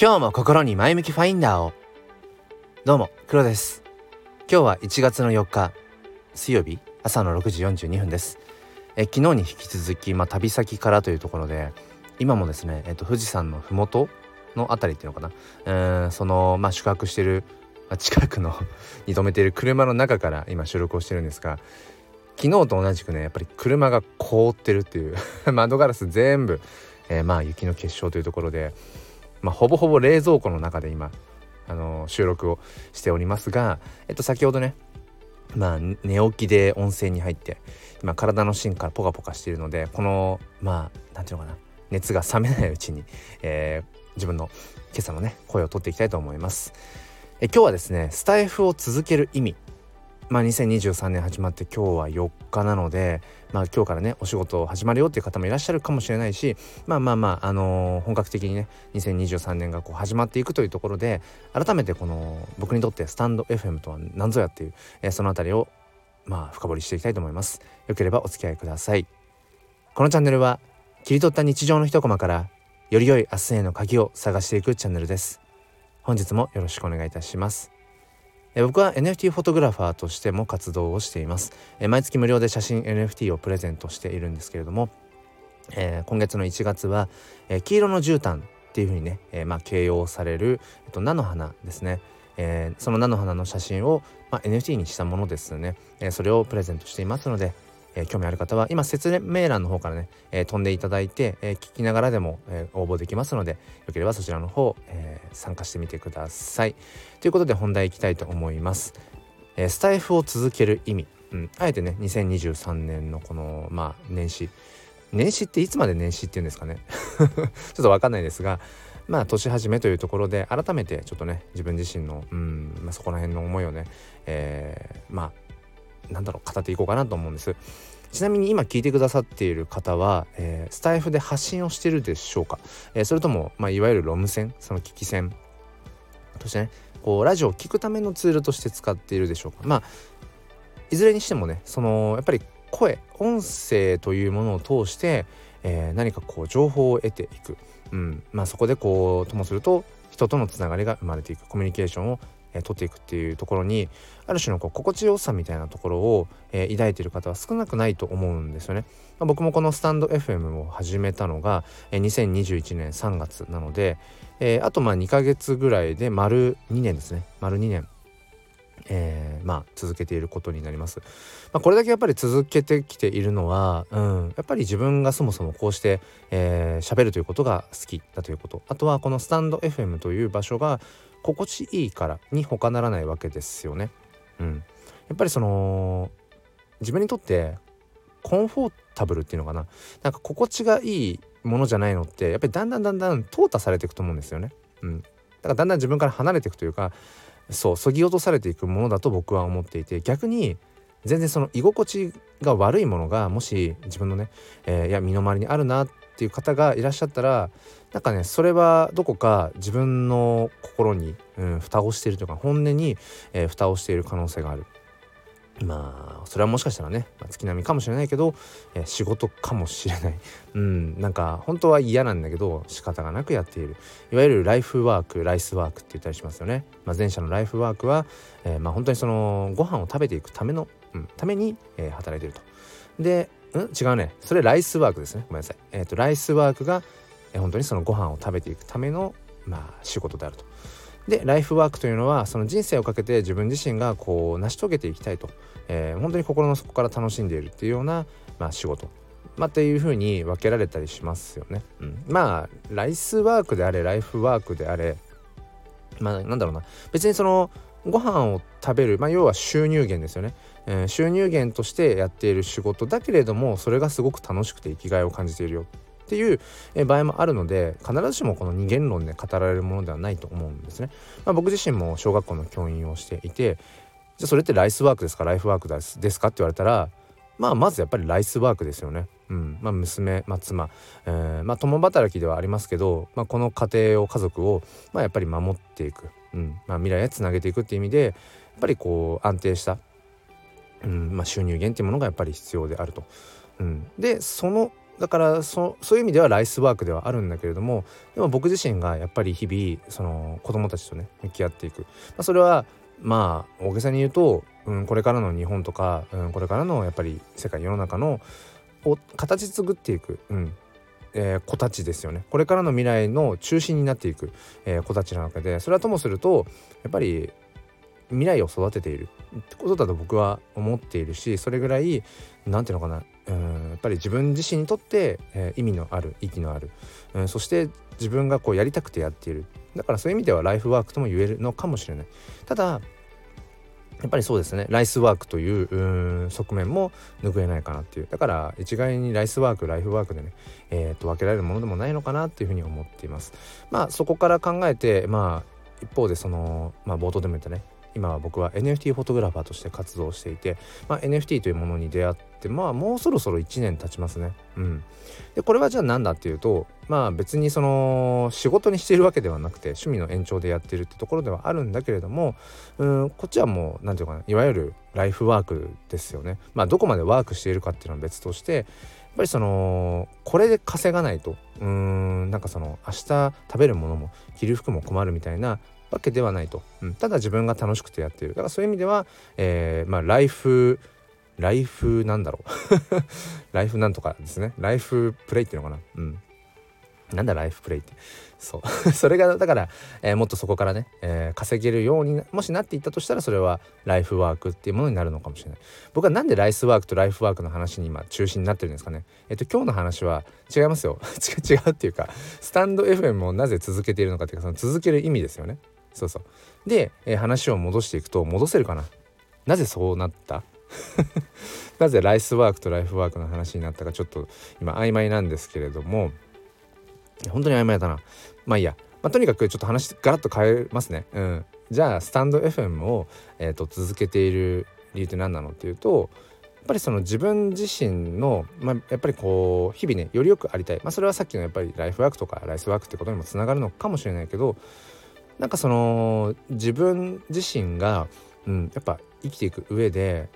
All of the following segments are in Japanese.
今日も心に前向きファインダーを。どうも黒です。今日は1月の4日水曜日朝の6時42分です。え昨日に引き続きまあ、旅先からというところで今もですねえっと富士山の麓の辺りっていうのかな。うんそのまあ宿泊してる近くの に止めている車の中から今収録をしてるんですが昨日と同じくねやっぱり車が凍ってるっていう 窓ガラス全部、えー、まあ雪の結晶というところで、まあ、ほぼほぼ冷蔵庫の中で今、あの、収録をしておりますが、えっと、先ほどねまあ寝起きで温泉に入って今体の芯からポカポカしているのでこのまあ何て言うのかな熱が冷めないうちに、えー、自分の今朝のね声を取っていきたいと思います。え今日はですねスタイフを続ける意味まあ、2023年始まって今日は4日なので、まあ、今日からねお仕事始まるよっていう方もいらっしゃるかもしれないしまあまあまあ、あのー、本格的にね2023年がこう始まっていくというところで改めてこの僕にとってスタンド FM とは何ぞやっていう、えー、その辺りをまあ深掘りしていきたいと思います。よければお付き合いください。このチャンネルは切り取った日常の一コマからより良い明日への鍵を探していくチャンネルです。本日もよろしくお願いいたします。え僕は NFT フォトグラファーとしても活動をしています。え毎月無料で写真 NFT をプレゼントしているんですけれども、えー、今月の1月は、え、黄色の絨毯っていうふうにね、え、まあ、形容される、えっと、菜の花ですね、えその菜の花の写真を、まあ、NFT にしたものですね、えそれをプレゼントしていますのでえー、興味ある方は今説明欄の方からね、えー、飛んでいただいて、えー、聞きながらでも、え応募できますのでよければそちらの方、え参加してみてください。ということで本題いきたいと思います。えスタイフを続ける意味、うん、あえてね2023年のこのまあ年始年始っていつまで年始って言うんですかね ちょっと分かんないですがまあ年始めというところで改めてちょっとね自分自身のうん、まあ、そこら辺の思いをね、えー、まあなんだろう語っていこうかなと思うんです。ちなみに今聞いてくださっている方は、えー、スタイフで発信をしてるでしょうか、えー、それとも、まあ、いわゆるロム線？その聞き線？としてねこうラジオを聞くためのツールとして使っているでしょうか？まあいずれにしてもねそのやっぱり声音声というものを通して、えー、何かこう情報を得ていく、うん。まあ、そこでこうともすると人とのつながりが生まれていく。コミュニケーションをえー、取っていくっていうところにある種のこう心地よさみたいなところを、えー、抱いている方は少なくないと思うんですよね。まあ、僕もこのスタンド FM を始めたのが、えー、2021年3月なので、えー、あとまあ2ヶ月ぐらいで丸2年ですね丸2年。えー、まあ続けていることになります。まあ、これだけやっぱり続けてきているのは、うん、やっぱり自分がそもそもこうして喋、えー、るということが好きだということあとはこのスタンド FM という場所が心地いいからに他ならないわけですよね。うん、やっぱりその自分にとってコンフォータブルっていうのかななんか心地がいいものじゃないのってやっぱりだんだんだんだん淘汰されていくと思うんですよね。うん、だからだんだん自分から離れていくというかそうそぎ落とされていくものだと僕は思っていて逆に全然その居心地が悪いものがもし自分のね、えー、いや身の回りにあるなっていう方がいらっしゃったらなんかねそれはどこか自分の心に、うん、蓋をしているというか本音に、えー、蓋をしている可能性がある。まあそれはもしかしたらね、まあ、月並みかもしれないけど、えー、仕事かもしれない。うんなんか本当は嫌なんだけど仕方がなくやっている。いわゆるライフワークライスワークって言ったりしますよね、まあ、前者のライフワークは、えー、まあ本当にそのご飯を食べていくための、うん、ために、えー、働いていると。でうん違うね。それライスワークですね。ごめんなさい。えっ、とライスワークがえ本当にそのご飯を食べていくための、まあ、仕事であると。でライフワークというのはその人生をかけて自分自身がこう成し遂げていきたいと、えー、本当に心の底から楽しんでいるっていうような、まあ、仕事、まあ、っていうふうに分けられたりしますよね。うん、まあライスワークであれライフワークであれまあなんだろうな。別にそのご飯を食べる、まあ、要は収入源ですよね、えー、収入源としてやっている仕事だけれどもそれがすごく楽しくて生きがいを感じているよ。っていう場合もあるので必ずしもこの二元論で語られるものではないと思うんですね。まあ、僕自身も小学校の教員をしていてじゃあそれってライスワークですか？ライフワークですですか？って言われたらまあまずやっぱりライスワークですよね。うん。まあ、娘、まあ、妻、えー、まあ、共働きではありますけど、まあ、この家庭を家族を、まあ、やっぱり守っていく、うん。まあ、未来へつなげていくっていう意味でやっぱりこう安定した、うん。まあ、収入源っていうものがやっぱり必要であると。うん、でそのだからそそういう意味ではライスワークではあるんだけれどもでも僕自身がやっぱり日々その子供たちとね向き合っていく、まあ、それはまあ大げさに言うと、うん、これからの日本とか、うん、これからのやっぱり世界世の中のを形作っていく、うん。えー、子たちですよね。これからの未来の中心になっていく、えー、子たちなわけで。それはともするとやっぱり未来を育てているってことだと僕は思っているしそれぐらい何ていうのかな。うんっぱり自分自身にとって、えー、意味のある意義のある、うん、そして自分がこうやりたくてやっている。だからそういう意味ではライフワークとも言えるのかもしれない。ただやっぱりそうですね。ライスワークという側面も拭えないかなっていう。だから一概にライスワークライフワークでね、えー、と分けられるものでもないのかなっていうふうに思っています。まあそこから考えてまあ一方でその、まあ、冒頭でも言ったね今は僕は NFT フォトグラファーとして活動していて、まあ、NFT というものに出会ってまあもうそろそろ1年経ちますね。うん、でこれはじゃあ何だっていうとまあ別にその仕事にしているわけではなくて趣味の延長でやってるってところではあるんだけれどもうんこっちはもう何て言うかないわゆるライフワークですよね。まあどこまでワークしているかっていうのは別としてっぱりそのこれで稼がないとうーんなんかその明日食べるものも着る服も困るみたいなわけではないと、うん、ただ自分が楽しくてやっている。だからそういう意味では、えー、まあライフライフなんだろう。ライフなんとかですね。ライフプレイっていうのかな。うん。なんだライフプレイって。そう。それがだから、えー、もっとそこからね、えー、稼げるようにもしなっていったとしたらそれはライフワークっていうものになるのかもしれない。僕はなんでライスワークとライフワークの話に今中心になってるんですかね。えっと今日の話は違いますよ。違うっていうかスタンド FM をなぜ続けているのかっていうかその続ける意味ですよね。そうそう。で、えー、話を戻していくと戻せるかな。なぜそうなった？なぜライスワークとライフワークの話になったかちょっと今曖昧なんですけれども本当に曖昧だな。まあいいや、まあ、とにかくちょっと話ガラッと変えますね。うん。じゃあスタンド FM を、えーと、続けている理由って何なのっていうとやっぱりその自分自身の、まあ、やっぱりこう日々ねよりよくありたい、まあ、それはさっきのやっぱりライフワークとかライスワークってことにもつながるのかもしれないけどなんかその自分自身が、うん、やっぱ生きていく上で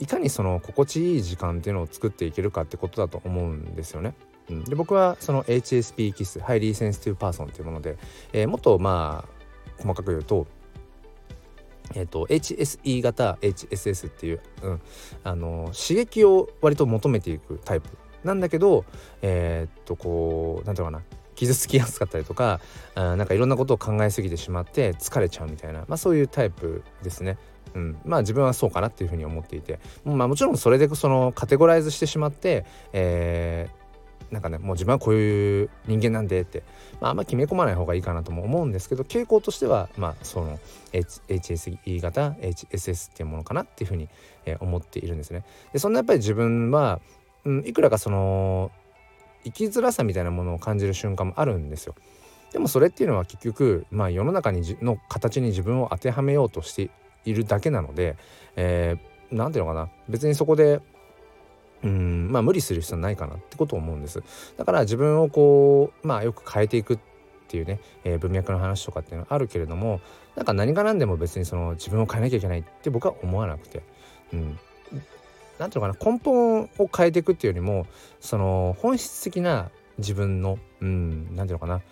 いかにその心地いい時間っていうのを作っていけるかってことだと思うんですよね。うん、で僕はその HSP キスハイリーセンシティブパーソンっていうもので、えー、もっとまあ細かく言うとえーと、HSE 型 HSS っていう、うん、あの刺激を割と求めていくタイプ。なんだけどえっ、とこう何て言うのかな。傷つきやすかったりとかあなんかいろんなことを考えすぎてしまって疲れちゃうみたいな、まあ、そういうタイプですね。うん、まあ自分はそうかなっていうふうに思っていて、まあ、もちろんそれでそのカテゴライズしてしまって、えー、なんかねもう自分はこういう人間なんでって、まあ、あんま決め込まない方がいいかなとも思うんですけど傾向としてはまあその、HSE 型 HSS っていうものかなっていうふうに、えー、思っているんですね。でそんなやっぱり自分は、うん、いくらかその生きづらさみたいなものを感じる瞬間もあるんですよ。でもそれっていうのは結局、まあ、世の中にの形に自分を当てはめようとしているだけなので何、えー、ていうのかな別にそこでうんまあ無理する必要ないかなってことを思うんです。だから自分をこうまあよく変えていくっていうね、えー、文脈の話とかっていうのはあるけれどもなんか何が何でも別にその自分を変えなきゃいけないって僕は思わなくて、うん、何ていうのかな根本を変えていくっていうよりもその本質的な自分のうん何ていうのかな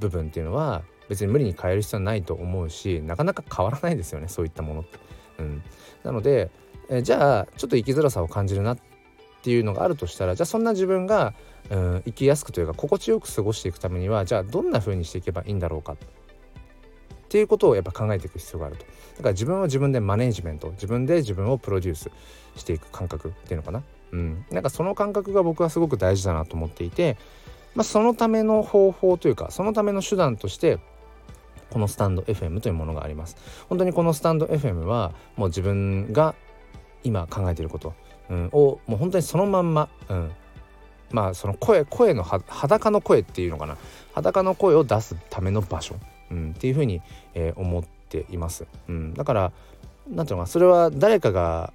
部分っていうのは別に無理に変える必要はないと思うしなかなか変わらないですよねそういったものって。うん、なのでえじゃあちょっと生きづらさを感じるなっていうのがあるとしたらじゃあそんな自分が、うん、生きやすくというか心地よく過ごしていくためにはじゃあどんな風にしていけばいいんだろうかっていうことをやっぱ考えていく必要があると。だから自分は自分でマネージメント自分で自分をプロデュースしていく感覚っていうのかな。うん、なんかその感覚が僕はすごく大事だなと思っていて、まあ、そのための方法というかそのための手段としてこのスタンド FM というものがあります。本当にこのスタンド FM はもう自分が今考えていること、うん、をもう本当にそのまんま、うん、まあその声声の裸の声っていうのかな。裸の声を出すための場所、うん、っていうふうに、えー、思っています。うん、だからなんていうのかそれは誰かが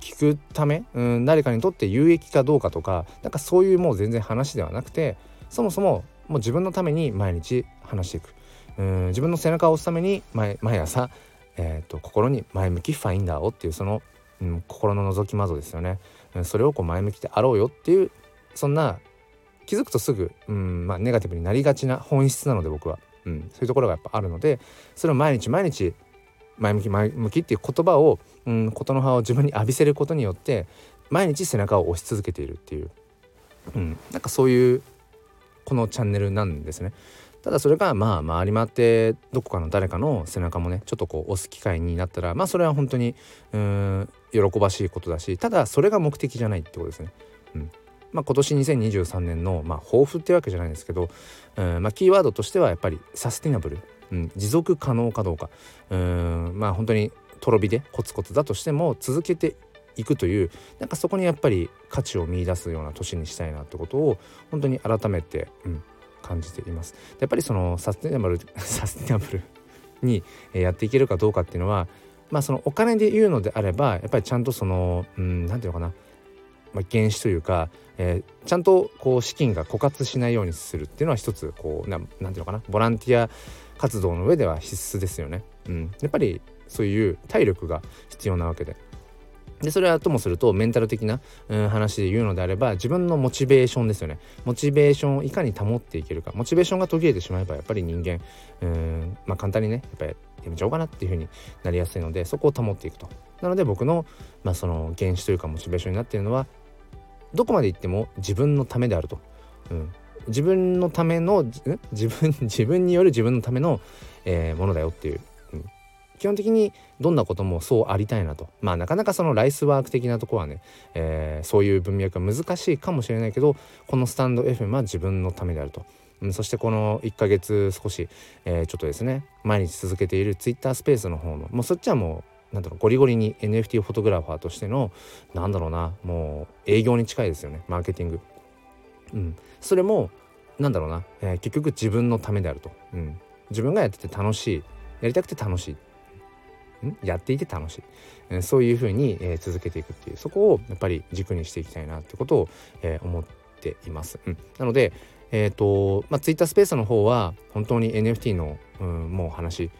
聞くため、うん、誰かにとって有益かどうかとかなんかそういうもう全然話ではなくてそもそももう自分のために毎日話していく、うん、自分の背中を押すために毎朝、えーと、心に前向きファインダーをっていうその、うん、心の覗き窓ですよね、うん、それをこう前向きであろうよっていうそんな気づくとすぐ、うんまあ、ネガティブになりがちな本質なので僕は、うん、そういうところがやっぱあるのでそれを毎日毎日前向き前向きっていう言葉を、うん、ことの葉を自分に浴びせることによって毎日背中を押し続けているっていう、うん、なんかそういうこのチャンネルなんですね。ただそれがまあ回り回ってどこかの誰かの背中もねちょっとこう押す機会になったらまあそれは本当にうん喜ばしいことだしただそれが目的じゃないってことですね。うん。まあ、今年2023年の、まあ、抱負ってわけじゃないんですけど、うんまあ、キーワードとしてはやっぱりサスティナブル、うん、持続可能かどうか。うん。まあ本当にとろ火でコツコツだとしても続けていくというなんかそこにやっぱり価値を見いだすような年にしたいなってことを本当に改めて、うん、感じています。やっぱりそのサステナブルサステナブルにやっていけるかどうかっていうのはまあそのお金で言うのであればやっぱりちゃんとそのうん何て言うのかなまあ、原資というか、えー、ちゃんとこう資金が枯渇しないようにするっていうのは一つこうななんていうのかなボランティア活動の上では必須ですよね。うん、やっぱりそういう体力が必要なわけで。でそれはともするとメンタル的な、うん、話で言うのであれば自分のモチベーションですよね。モチベーションをいかに保っていけるか。モチベーションが途切れてしまえばやっぱり人間うんまあ簡単にねやっぱりやめちゃおうかなっていう風になりやすいのでそこを保っていくと。なので僕の,、まあその原資というかモチベーションになっているのはどこまで行っても自分のためであると、うん、自分のための自分自分による自分のための、えー、ものだよっていう、基本的にどんなこともそうありたいなと。まあなかなかそのライスワーク的なとこはね、えー、そういう文脈が難しいかもしれないけどこのスタンド FM は自分のためであると。うん、そしてこの1ヶ月少し、えー、ちょっとですね毎日続けている Twitter スペースの方のもうそっちはもうなんだろうゴリゴリに NFT フォトグラファーとしてのなんだろうなもう営業に近いですよねマーケティング。うん、それもなんだろうな、えー、結局自分のためであると、うん、自分がやってて楽しいやりたくて楽しい。やっていて楽しい、え、そういうふうに、えー、続けていくっていうそこをやっぱり軸にしていきたいなってことを、えー、思っています。うん、なのでえっ、ー、とまあ Twitter スペースの方は本当に NFT の、うん、もう話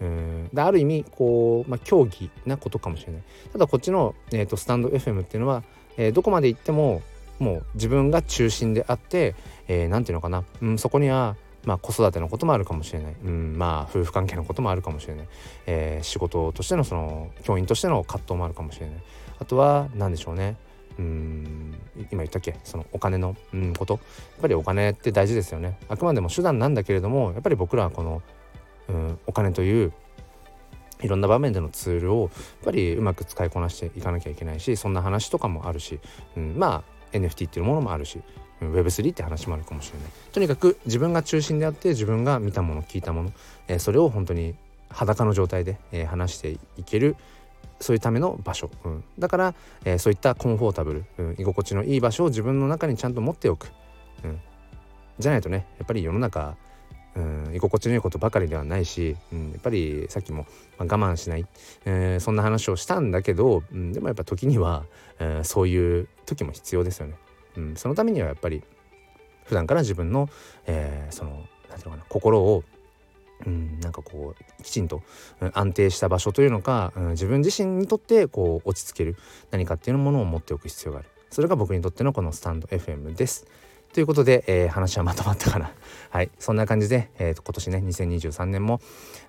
うんである意味こう、まあ、競技なことかもしれない。ただこっちの、えーと、スタンド FM っていうのは、えー、どこまで行ってももう自分が中心であって何、えー、て言うのかな、うん、そこにはまあ、子育てのこともあるかもしれない、うん、まあ夫婦関係のこともあるかもしれない、えー、仕事としてのその教員としての葛藤もあるかもしれない。あとは何でしょうね。うん今言ったっけ？そのお金の、うん、こと。やっぱりお金って大事ですよね。あくまでも手段なんだけれどもやっぱり僕らはこのうん、お金といういろんな場面でのツールをやっぱりうまく使いこなしていかなきゃいけないしそんな話とかもあるし、うん、まあ NFT っていうものもあるし Web3 って話もあるかもしれない。とにかく自分が中心であって自分が見たもの聞いたもの、えー、それを本当に裸の状態で、えー、話していけるそういうための場所、うん、だから、えー、そういったコンフォータブル、うん、居心地のいい場所を自分の中にちゃんと持っておく、うん、じゃないとねやっぱり世の中うん、居心地のいいことばかりではないし、うん、やっぱりさっきも、まあ、我慢しない、えー、そんな話をしたんだけど、うん、でもやっぱ時には、えー、そういう時も必要ですよね。うん、そのためにはやっぱり普段から自分の、えー、その何て言うのかな心をうん、なんかこうきちんと、安定した場所というのか、うん、自分自身にとってこう落ち着ける何かっていうものを持っておく必要があるそれが僕にとってのこのスタンド FM です。ということで、えー、話はまとまったかな。はい。そんな感じで、えー、今年ね、2023年も、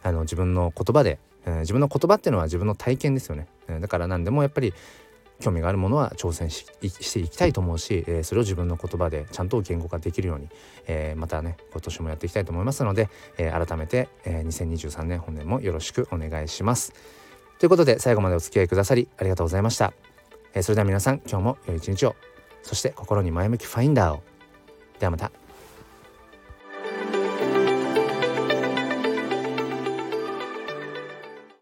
あの、自分の言葉で、えー、自分の言葉っていうのは自分の体験ですよね。えー、だから何でもやっぱり、興味があるものは挑戦ししていきたいと思うし、えー、それを自分の言葉でちゃんと言語化できるように、えー、またね今年もやっていきたいと思いますので、えー、改めて、えー、2023年本年もよろしくお願いします。ということで最後までお付き合いくださりありがとうございました。え、それでは皆さん今日も良い一日をそして心に前向きファインダーをではまた。